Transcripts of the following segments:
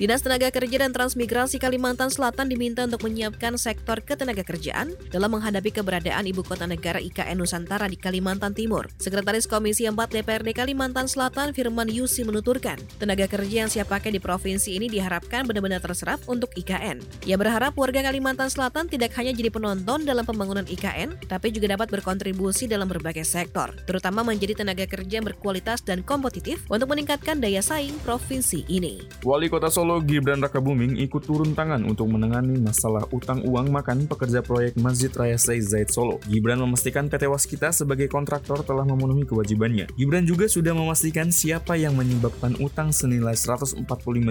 Dinas Tenaga Kerja dan Transmigrasi Kalimantan Selatan diminta untuk menyiapkan sektor ketenagakerjaan dalam menghadapi keberadaan Ibu Kota Negara IKN Nusantara di Kalimantan Timur. Sekretaris Komisi 4 DPRD Kalimantan Selatan Firman Yusi menuturkan, tenaga kerja yang siap pakai di provinsi ini diharapkan benar-benar terserap untuk IKN. Ia berharap warga Kalimantan Selatan tidak hanya jadi penonton dalam pembangunan IKN, tapi juga dapat berkontribusi dalam berbagai sektor, terutama menjadi tenaga kerja yang berkualitas dan kompetitif untuk meningkatkan daya saing provinsi ini. Wali Kota Solo Gibran Rakabuming ikut turun tangan untuk menangani masalah utang uang makan pekerja proyek Masjid Raya Said Zaid Solo. Gibran memastikan PT Waskita sebagai kontraktor telah memenuhi kewajibannya. Gibran juga sudah memastikan siapa yang menyebabkan utang senilai 145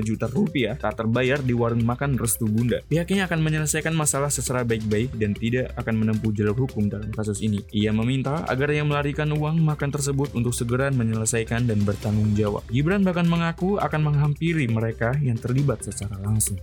juta rupiah tak terbayar di warung makan Restu Bunda. Pihaknya akan menyelesaikan masalah secara baik-baik dan tidak akan menempuh jalur hukum dalam kasus ini. Ia meminta agar yang melarikan uang makan tersebut untuk segera menyelesaikan dan bertanggung jawab. Gibran bahkan mengaku akan menghampiri mereka yang terlibat secara langsung.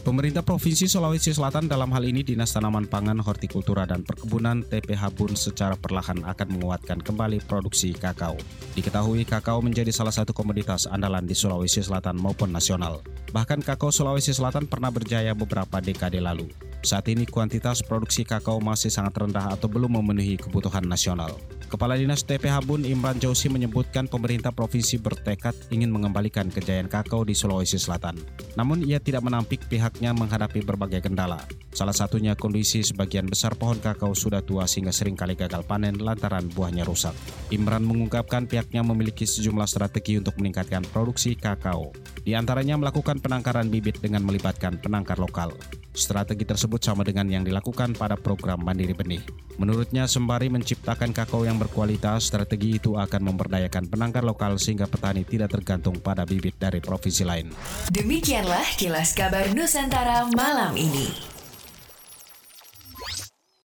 Pemerintah Provinsi Sulawesi Selatan dalam hal ini Dinas Tanaman Pangan, Hortikultura dan Perkebunan TPH Bun secara perlahan akan menguatkan kembali produksi kakao. Diketahui kakao menjadi salah satu komoditas andalan di Sulawesi Selatan maupun nasional. Bahkan kakao Sulawesi Selatan pernah berjaya beberapa dekade lalu. Saat ini kuantitas produksi kakao masih sangat rendah atau belum memenuhi kebutuhan nasional. Kepala Dinas TPH Bun Imran Jausi menyebutkan pemerintah provinsi bertekad ingin mengembalikan kejayaan kakao di Sulawesi Selatan. Namun ia tidak menampik pihaknya menghadapi berbagai kendala. Salah satunya kondisi sebagian besar pohon kakao sudah tua sehingga sering kali gagal panen lantaran buahnya rusak. Imran mengungkapkan pihaknya memiliki sejumlah strategi untuk meningkatkan produksi kakao. Di antaranya melakukan penangkaran bibit dengan melibatkan penangkar lokal. Strategi tersebut sama dengan yang dilakukan pada program Mandiri Benih. Menurutnya, sembari menciptakan kakao yang berkualitas, strategi itu akan memberdayakan penangkar lokal sehingga petani tidak tergantung pada bibit dari provinsi lain. Demikianlah kilas kabar Nusantara malam ini.